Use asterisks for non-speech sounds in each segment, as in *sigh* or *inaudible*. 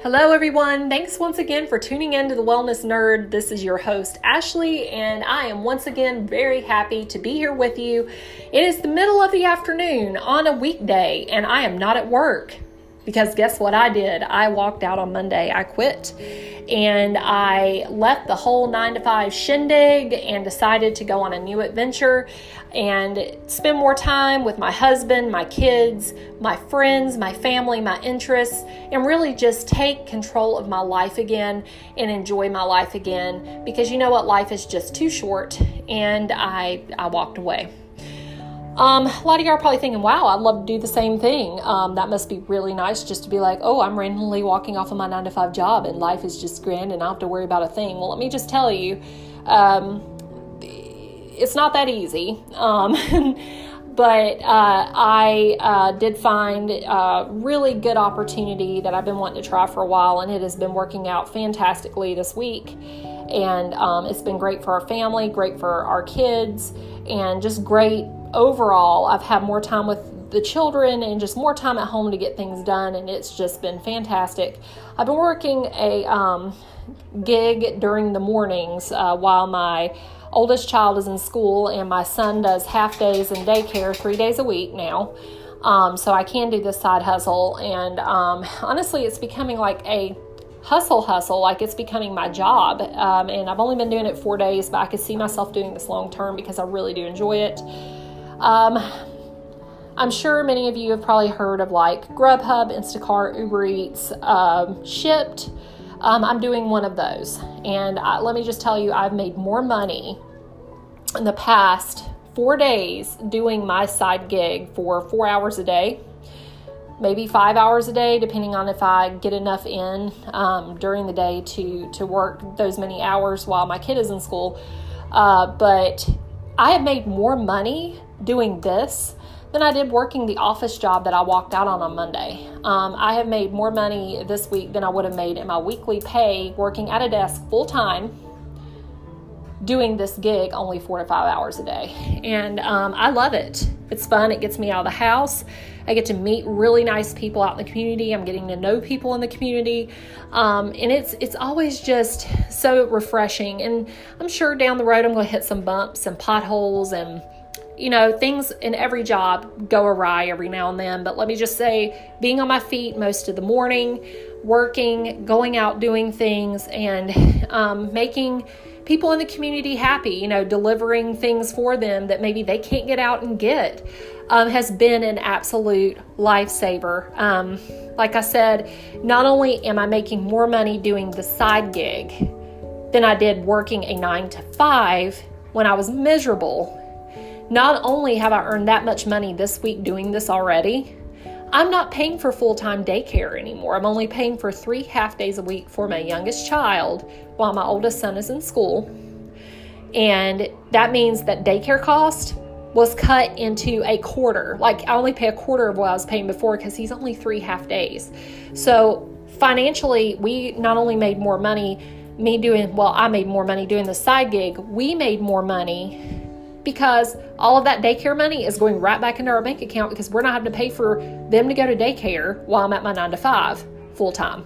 Hello, everyone. Thanks once again for tuning in to the Wellness Nerd. This is your host, Ashley, and I am once again very happy to be here with you. It is the middle of the afternoon on a weekday, and I am not at work because guess what I did? I walked out on Monday. I quit and I left the whole nine to five shindig and decided to go on a new adventure and spend more time with my husband, my kids, my friends, my family, my interests, and really just take control of my life again and enjoy my life again because you know what? Life is just too short, and I, I walked away. Um, a lot of y'all are probably thinking, wow, I'd love to do the same thing. Um, that must be really nice just to be like, oh, I'm randomly walking off of my nine to five job and life is just grand and I don't have to worry about a thing. Well, let me just tell you, um, it's not that easy. Um, *laughs* but uh, I uh, did find a really good opportunity that I've been wanting to try for a while, and it has been working out fantastically this week. And um, it's been great for our family, great for our kids, and just great overall, I've had more time with the children and just more time at home to get things done, and it's just been fantastic. I've been working a um, gig during the mornings uh, while my oldest child is in school, and my son does half days in daycare three days a week now. Um, so I can do this side hustle, and um, honestly, it's becoming like a hustle hustle like it's becoming my job um, and i've only been doing it four days but i could see myself doing this long term because i really do enjoy it um, I'm sure many of you have probably heard of like Grubhub, Instacart, Uber Eats, um, Shipt. Um, I'm doing one of those. And I, let me just tell you, I've made more money in the past four days doing my side gig for four hours a day, maybe five hours a day, depending on if I get enough in um, during the day to, to work those many hours while my kid is in school. Uh, but I have made more money doing this than I did working the office job that I walked out on on Monday. Um, I have made more money this week than I would have made in my weekly pay working at a desk full time doing this gig only four to five hours a day. And um, I love it. It's fun. It gets me out of the house. I get to meet really nice people out in the community. I'm getting to know people in the community, um, and it's it's always just so refreshing. And I'm sure down the road I'm going to hit some bumps and potholes and you know, things in every job go awry every now and then, but let me just say, being on my feet most of the morning, working, going out doing things, and um, making people in the community happy, you know, delivering things for them that maybe they can't get out and get, um, has been an absolute lifesaver. Um, like I said, not only am I making more money doing the side gig than I did working a nine to five when I was miserable not only have I earned that much money this week doing this already, I'm not paying for full time daycare anymore. I'm only paying for three half days a week for my youngest child while my oldest son is in school. And that means that daycare cost was cut into a quarter. Like I only pay a quarter of what I was paying before because he's only three half days. So financially, we not only made more money, me doing, well, I made more money doing the side gig, we made more money because all of that daycare money is going right back into our bank account because we're not having to pay for them to go to daycare while I'm at my nine to five full time.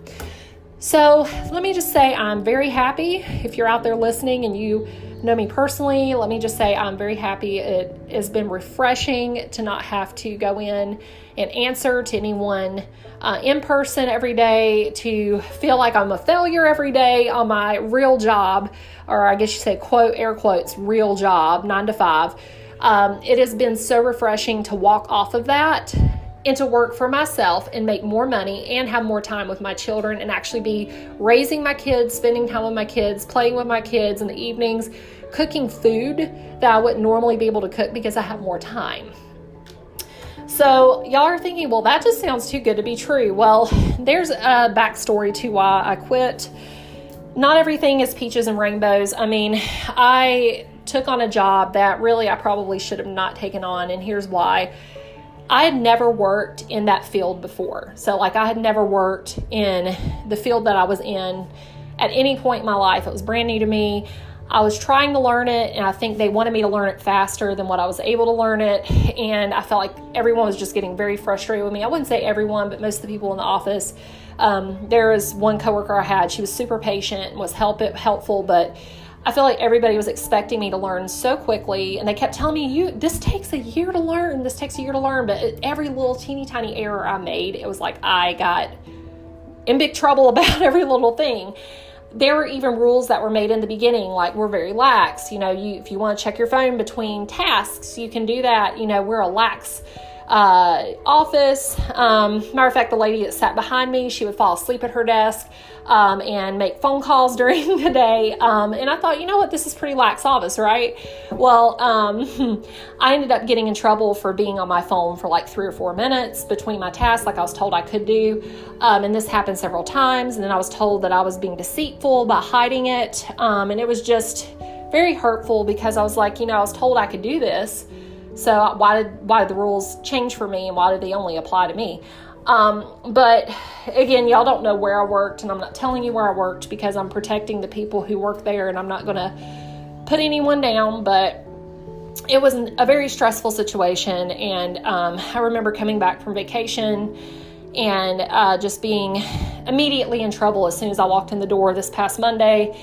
So let me just say I'm very happy. If you're out there listening and you know me personally, let me just say I'm very happy. It has been refreshing to not have to go in and answer to anyone uh, in person every day, to feel like I'm a failure every day on my real job, or I guess you say, quote, air quotes, real job, nine to five. Um, it has been so refreshing to walk off of that and to work for myself and make more money and have more time with my children and actually be raising my kids, spending time with my kids, playing with my kids in the evenings, cooking food that I wouldn't normally be able to cook because I have more time. So, y'all are thinking, well, that just sounds too good to be true. Well, *laughs* there's a backstory to why I quit. Not everything is peaches and rainbows. I mean, *sighs* I took on a job that really I probably should have not taken on, and here's why. I had never worked in that field before. So, like, I had never worked in the field that I was in at any point in my life. It was brand new to me. I was trying to learn it, and I think they wanted me to learn it faster than what I was able to learn it. And I felt like everyone was just getting very frustrated with me. I wouldn't say everyone, but most of the people in the office. Um, there was one coworker I had, she was super patient was help helpful, but I feel like everybody was expecting me to learn so quickly, and they kept telling me, "You, this takes a year to learn. This takes a year to learn." But every little teeny tiny error I made, it was like I got in big trouble *laughs* about every little thing there were even rules that were made in the beginning like we're very lax you know you if you want to check your phone between tasks you can do that you know we're a lax uh, office. Um, matter of fact, the lady that sat behind me, she would fall asleep at her desk um, and make phone calls *laughs* during the day. Um, and I thought, you know what, this is pretty lax office, right? Well, um, *laughs* I ended up getting in trouble for being on my phone for like three or four minutes between my tasks, like I was told I could do. Um, and this happened several times. And then I was told that I was being deceitful by hiding it. Um, and it was just very hurtful because I was like, you know, I was told I could do this. So why did why did the rules change for me and why did they only apply to me? Um, but again, y'all don't know where I worked, and I'm not telling you where I worked because I'm protecting the people who work there, and I'm not going to put anyone down. But it was a very stressful situation, and um, I remember coming back from vacation and uh, just being immediately in trouble as soon as I walked in the door this past Monday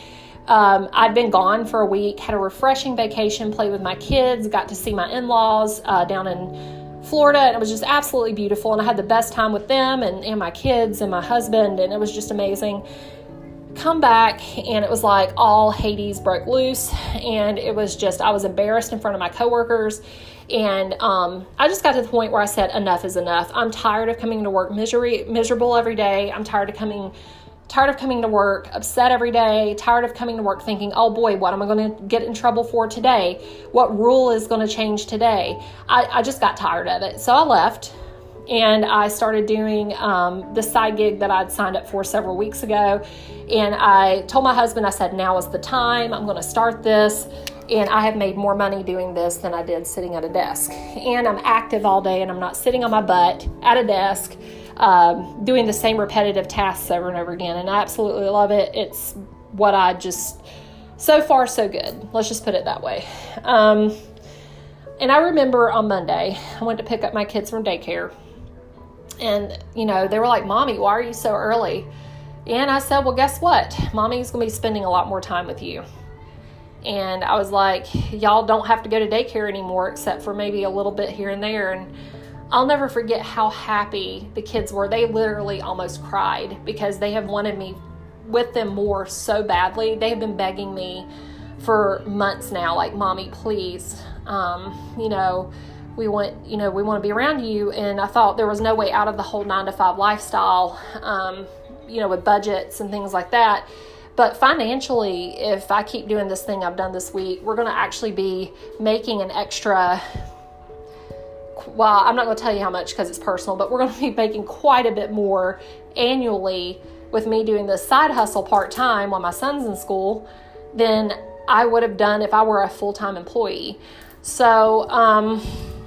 um, I'd been gone for a week, had a refreshing vacation, played with my kids, got to see my in laws uh, down in Florida, and it was just absolutely beautiful. And I had the best time with them and, and my kids and my husband, and it was just amazing. Come back, and it was like all Hades broke loose, and it was just, I was embarrassed in front of my coworkers. And um, I just got to the point where I said, enough is enough. I'm tired of coming to work misery, miserable every day. I'm tired of coming tired of coming to work, upset every day, tired of coming to work thinking, oh boy, what am I going to get in trouble for today? What rule is going to change today? I, I, just got tired of it. So I left and I started doing um, the side gig that I'd signed up for several weeks ago. And I told my husband, I said, now is the time. I'm going to start this. And I have made more money doing this than I did sitting at a desk. And I'm active all day and I'm not sitting on my butt at a desk um, doing the same repetitive tasks over and over again. And I absolutely love it. It's what I just, so far, so good. Let's just put it that way. Um, and I remember on Monday, I went to pick up my kids from daycare. And, you know, they were like, Mommy, why are you so early? And I said, Well, guess what? Mommy's going to be spending a lot more time with you. And I was like, Y'all don't have to go to daycare anymore, except for maybe a little bit here and there. And I'll never forget how happy the kids were. They literally almost cried because they have wanted me with them more so badly. They have been begging me for months now, like, Mommy, please, um, you know, we want, you know, we want to be around you. And I thought there was no way out of the whole nine to five lifestyle, um, you know, with budgets and things like that. But financially, if I keep doing this thing I've done this week, we're going to actually be making an extra well, I'm not going to tell you how much because it's personal, but we're going to be making quite a bit more annually with me doing this side hustle part time while my son's in school than I would have done if I were a full time employee. So, um,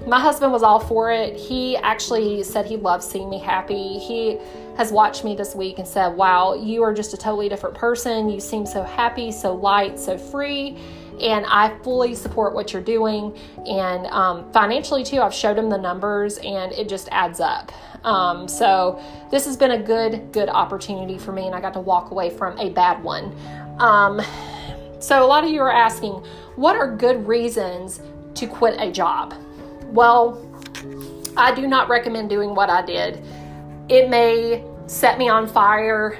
my husband was all for it. He actually said he loves seeing me happy. He has watched me this week and said, Wow, you are just a totally different person. You seem so happy, so light, so free and I fully support what you're doing. And um, financially, too, I've showed him the numbers and it just adds up. Um, so this has been a good, good opportunity for me, and I got to walk away from a bad one. Um, so a lot of you are asking, what are good reasons to quit a job? Well, I do not recommend doing what I did. It may set me on fire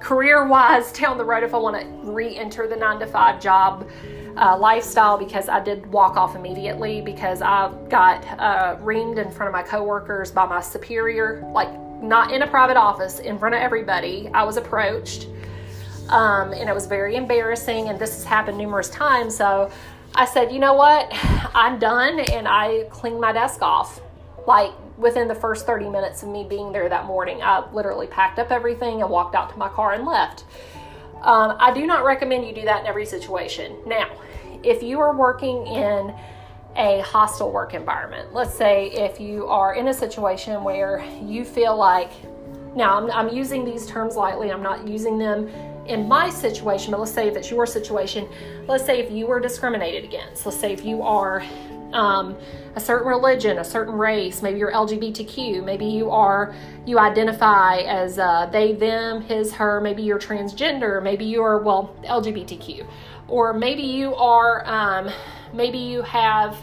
career wise *laughs* down the road if I want to re enter the nine to five job uh, lifestyle because I did walk off immediately because I got uh, reamed in front of my coworkers by my superior, like not in a private office, in front of everybody. I was approached. Um, and it was very embarrassing, and this has happened numerous times. So I said, you know what? I'm done, and I cleaned my desk off. Like within the first 30 minutes of me being there that morning, I literally packed up everything and walked out to my car and left. Um, I do not recommend you do that in every situation. Now, if you are working in a hostile work environment, let's say if you are in a situation where you feel like, now I'm, I'm using these terms lightly, I'm not using them in my situation, but let's say if it's your situation, let's say if you were discriminated against, let's say if you are um, a certain religion, a certain race, maybe you're LGBTQ, maybe you are, you identify as uh, they, them, his, her, maybe you're transgender, maybe you're, well, LGBTQ, or maybe you are, um, maybe you have,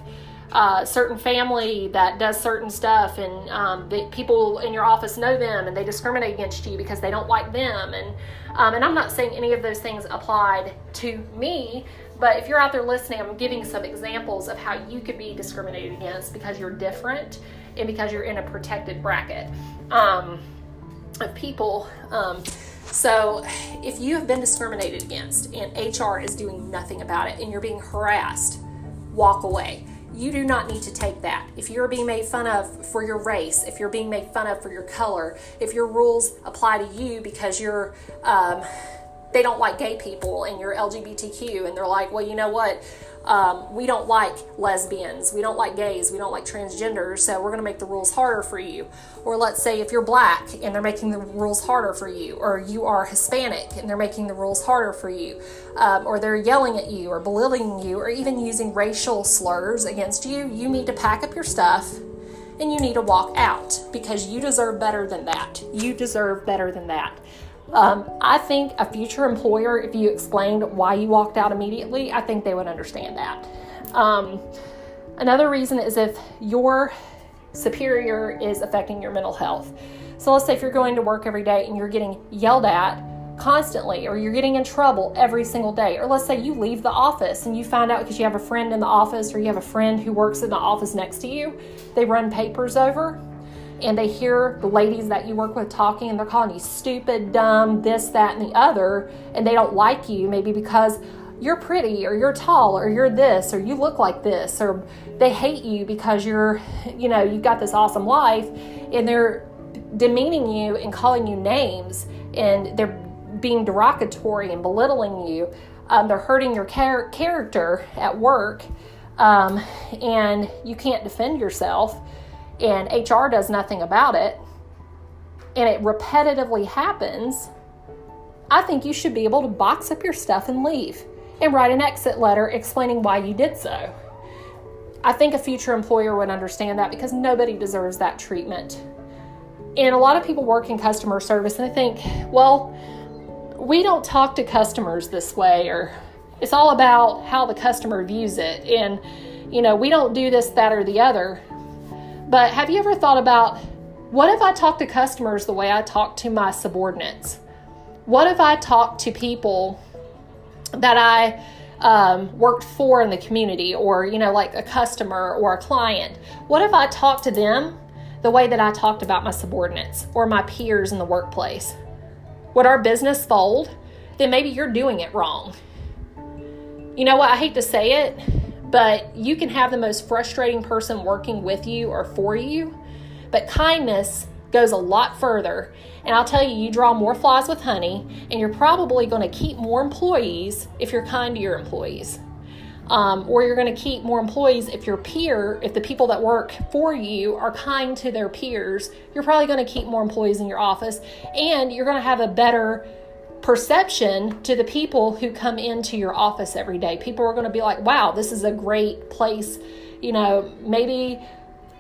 uh, certain family that does certain stuff and um, the people in your office know them and they discriminate against you because they don't like them. And um, and i'm not saying any of those things applied to me but if you're out there listening i'm giving some examples of how you could be discriminated against because you're different and because you're in a protected bracket um, of people um, so, if you have been discriminated against and HR is doing nothing about it and you're being harassed, walk away you do not need to take that. If you're being made fun of for your race, if you're being made fun of for your color, if your rules apply to you because you're, um, they don't like gay people and you're LGBTQ, and they're like, well, you know what? um, we don't like lesbians, we don't like gays, we don't like transgenders, so we're going to make the rules harder for you. Or let's say if you're black and they're making the rules harder for you, or you are Hispanic and they're making the rules harder for you, um, or they're yelling at you or belittling you, or even using racial slurs against you, you need to pack up your stuff and you need to walk out because you deserve better than that. You deserve better than that. Um, I think a future employer, if you explained why you walked out immediately, I think they would understand that. Um, another reason is if your superior is affecting your mental health. So let's say if you're going to work every day and you're getting yelled at constantly, or you're getting in trouble every single day, or let's say you leave the office and you find out because you have a friend in the office or you have a friend who works in the office next to you, they run papers over and they hear the ladies that you work with talking and they're calling you stupid, dumb, this, that, and the other, and they don't like you, maybe because you're pretty or you're tall or you're this or you look like this or they hate you because you're, you know, you've got this awesome life and they're demeaning you and calling you names and they're being derogatory and belittling you. Um, they're hurting your char- character at work um, and you can't defend yourself and HR does nothing about it, and it repetitively happens, I think you should be able to box up your stuff and leave and write an exit letter explaining why you did so. I think a future employer would understand that because nobody deserves that treatment. And a lot of people work in customer service and they think, well, we don't talk to customers this way, or it's all about how the customer views it. And, you know, we don't do this, that, or the other. But have you ever thought about what if I talk to customers the way I talk to my subordinates? What if I talk to people that I um, worked for in the community or, you know, like a customer or a client? What if I talk to them the way that I talked about my subordinates or my peers in the workplace? Would our business fold? Then maybe you're doing it wrong. You know what? I hate to say it, but you can have the most frustrating person working with you or for you. But kindness goes a lot further. And I'll tell you, you draw more flies with honey, and you're probably going to keep more employees if you're kind to your employees. Um, or you're going to keep more employees if your peer, if the people that work for you are kind to their peers, you're probably going to keep more employees in your office, and you're going to have a better perception to the people who come into your office every day. People are going to be like, wow, this is a great place. You know, maybe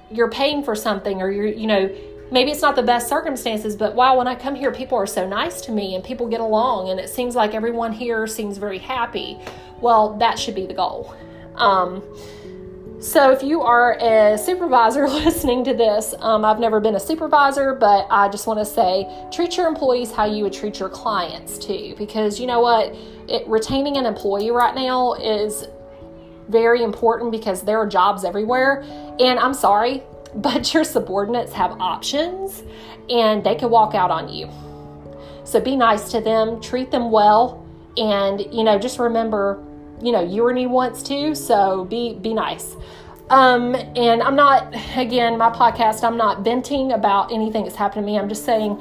you're paying for something or you're, you know, maybe it's not the best circumstances, but wow, when I come here, people are so nice to me and people get along and it seems like everyone here seems very happy. Well, that should be the goal. Um, so, if you are a supervisor *laughs* listening to this, um, I've never been a supervisor, but I just want to say treat your employees how you would treat your clients too. Because you know what? It, retaining an employee right now is very important because there are jobs everywhere. And I'm sorry, *laughs* but your subordinates have options and they can walk out on you. So, be nice to them, treat them well, and you know, just remember you know you need once too so be be nice um, and i'm not again my podcast i'm not venting about anything that's happened to me i'm just saying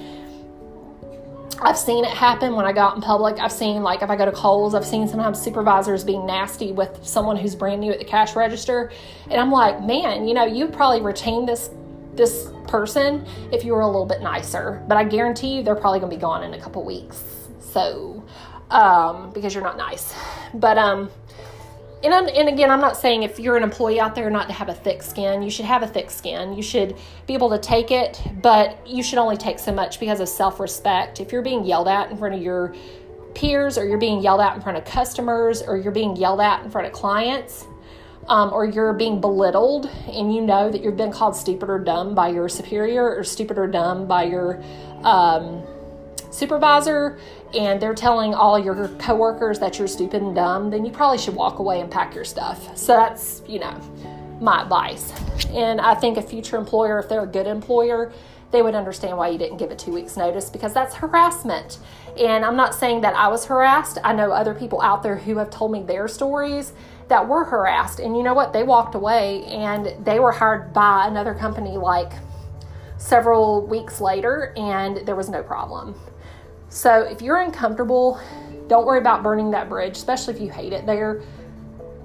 I've seen it happen when I go out in public. I've seen, like, if I go to Kohl's, I've seen sometimes supervisors being nasty with someone who's brand new at the cash register. And I'm like, man, you know, you'd probably retain this this person if you were a little bit nicer. But I guarantee you they're probably going to be gone in a couple weeks. So, um, because you're not nice. But um, and, I'm, and again, I'm not saying if you're an employee out there not to have a thick skin. You should have a thick skin. You should be able to take it, but you should only take so much because of self respect. If you're being yelled at in front of your peers, or you're being yelled at in front of customers, or you're being yelled at in front of clients, um, or you're being belittled and you know that you've been called stupid or dumb by your superior or stupid or dumb by your um, supervisor and they're telling all your coworkers that you're stupid and dumb, then you probably should walk away and pack your stuff. So that's, you know, my advice. And I think a future employer, if they're a good employer, they would understand why you didn't give a two weeks notice because that's harassment. And I'm not saying that I was harassed. I know other people out there who have told me their stories that were harassed. And you know what? They walked away and they were hired by another company like several weeks later and there was no problem. So if you're uncomfortable, don't worry about burning that bridge, especially if you hate it there.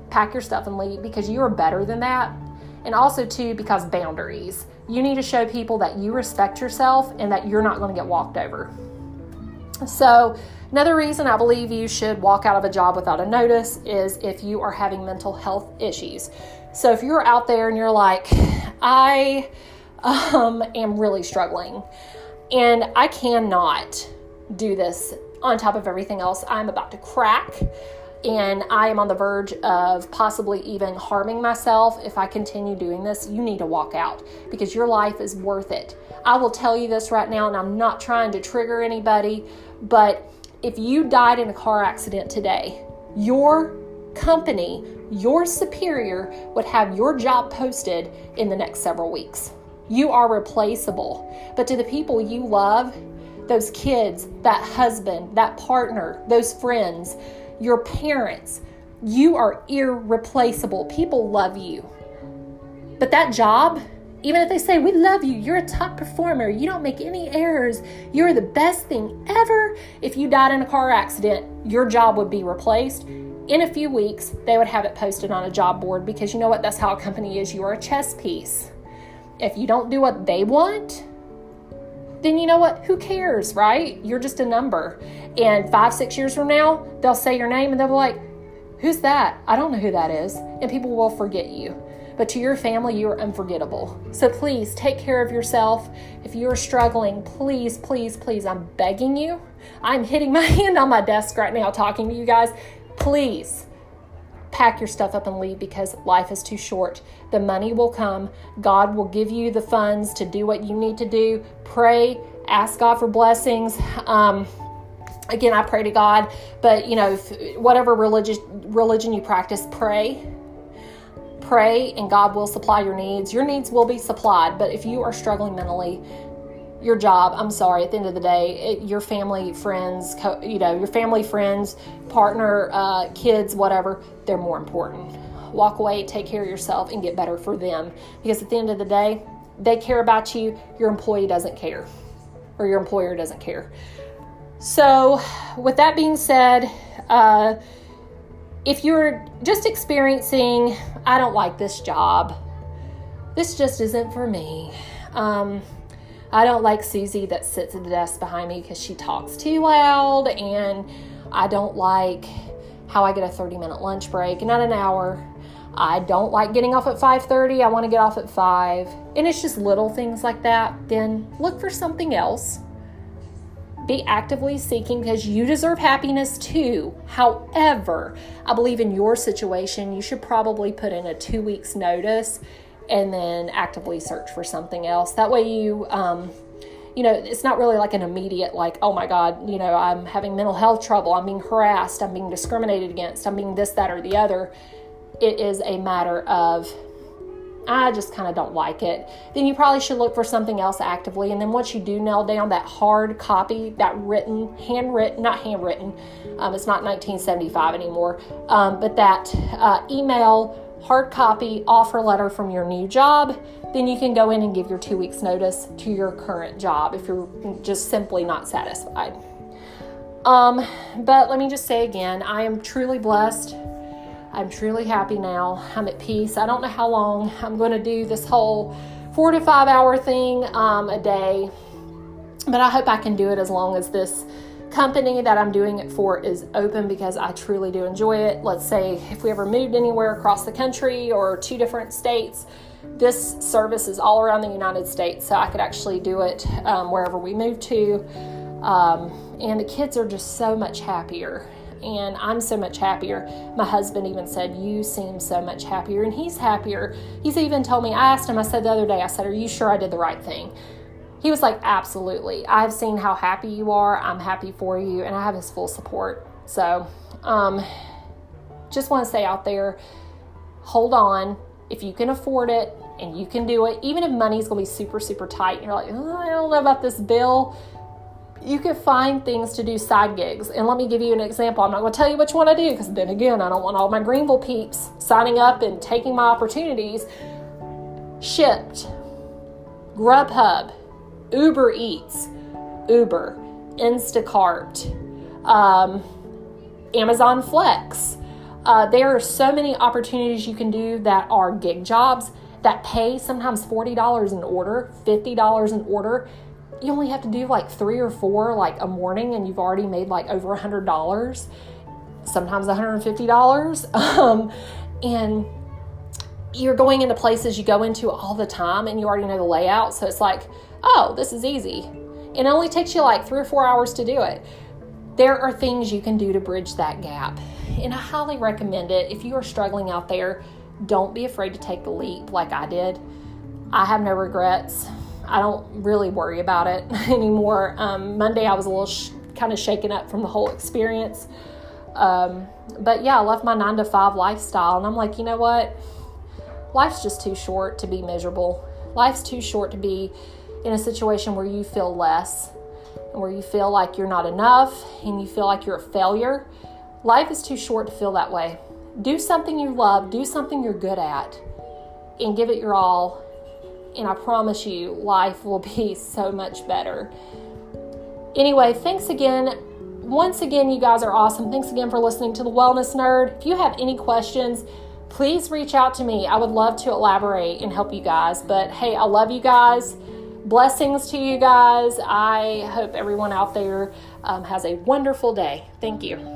Pack your stuff and leave because you are better than that. And also, too, because boundaries. You need to show people that you respect yourself and that you're not going to get walked over. So, another reason I believe you should walk out of a job without a notice is if you are having mental health issues. So, if you're out there and you're like, I um, am really struggling and I cannot do this on top of everything else. I'm about to crack and I am on the verge of possibly even harming myself if I continue doing this. You need to walk out because your life is worth it. I will tell you this right now, and I'm not trying to trigger anybody, but if you died in a car accident today, your company, your superior would have your job posted in the next several weeks. You are replaceable. But to the people you love, those kids, that husband, that partner, those friends, your parents. You are irreplaceable. People love you. But that job, even if they say, We love you, you're a top performer, you don't make any errors, you're the best thing ever. If you died in a car accident, your job would be replaced. In a few weeks, they would have it posted on a job board because you know what? That's how a company is. You are a chess piece. If you don't do what they want, then you know what? Who cares, right? You're just a number. And five, six years from now, they'll say your name and they'll be like, Who's that? I don't know who that is. And people will forget you. But to your family, you are unforgettable. So please take care of yourself. If you're struggling, please, please, please, I'm begging you. I'm hitting my *laughs* hand on my desk right now talking to you guys. Please pack your stuff up and leave because life is too short. The money will come. God will give you the funds to do what you need to do. Pray, ask God for blessings. Um, again, I pray to God, but you know, whatever religious religion you practice, pray. Pray, and God will supply your needs. Your needs will be supplied, but if you are struggling mentally, your job i'm sorry at the end of the day it, your family friends co- you know your family friends partner uh, kids whatever they're more important. Walk away take care of yourself and get better for them. Because at the end of the day they care about you your employee doesn't care or your employer doesn't care. So with that being said uh, if you're just experiencing i don't like this job. This just isn't for me um, I don't like Susie that sits at the desk behind me because she talks too loud, and I don't like how I get a 30 minute lunch break, not an hour. I don't like getting off at 5:30. I want to get off at 5. And it's just little things like that. Then look for something else. Be actively seeking because you deserve happiness too. However, I believe in your situation, you should probably put in a 2 weeks notice and then actively search for something else. That way, you, um, you know, it's not really like an immediate, like, oh my God, you know, I'm having mental health trouble, I'm being harassed, I'm being discriminated against, I'm being this, that, or the other. It is a matter of, I just kind of don't like it. Then you probably should look for something else actively. And then once you do nail down that hard copy, that written, handwritten, not handwritten, um, it's not 1975 anymore, um, but that uh, email hard copy offer letter from your new job, then you can go in and give your two weeks notice to your current job if you're just simply not satisfied. Um, but let me just say again, I am truly blessed. I'm truly happy now. I'm at peace. I don't know how long I'm going to do this whole four to five hour thing um, a day, but I hope I can do it as long as this company that I'm doing it for is open because I truly do enjoy it. Let's say if we ever moved anywhere across the country or two different states, this service is all around the United States, so I could actually do it um, wherever we move to. Um, and the kids are just so much happier and I'm so much happier. My husband even said, You seem so much happier, and he's happier. He's even told me, I asked him, I said the other day, I said, Are you sure I did the right thing? He was like, Absolutely. I've seen how happy you are. I'm happy for you, and I have his full support. So, um, just want to say out there, hold on. If you can afford it and you can do it, even if money's going to be super, super tight, and you're like, oh, I don't know about this bill you can find things to do side gigs. And let me give you an example. I'm not going to tell you which one I do because then again, I don't want all my Greenville peeps signing up and taking my opportunities. Shipt, Grubhub, Uber Eats, Uber, Instacart, um, Amazon Flex. Uh, there are so many opportunities you can do that are gig jobs that pay sometimes $40 an order, $50 an order. You only have to do like three or four like a morning and you've already made like over a hundred dollars sometimes $150 *laughs* um, and you're going into places you go into all the time and you already know the layout. So it's like oh this is easy it only takes you like three or four hours to do it there are things you can do to bridge that gap and i highly recommend it if you are struggling out there don't be afraid to take the leap like i did i have no regrets I don't really worry about it *laughs* anymore. Um, Monday, I was a little sh- kind of shaken up from the whole experience. Um, but yeah, I left my nine to five lifestyle, and I'm like, you know what? Life's just too short to be miserable. Life's too short to be in a situation where you feel less and where you feel like you're not enough and you feel like you're a failure. Life is too short to feel that way. Do something you love, do something you're good at, and give it your all and I promise you, life will be *laughs* so much better. Anyway, thanks again. Once again, you guys are awesome. Thanks again for listening to the Wellness Nerd. If you have any questions, please reach out to me. I would love to elaborate and help you guys. But hey, I love you guys. Blessings to you guys. I hope everyone out there um, has a wonderful day. Thank you.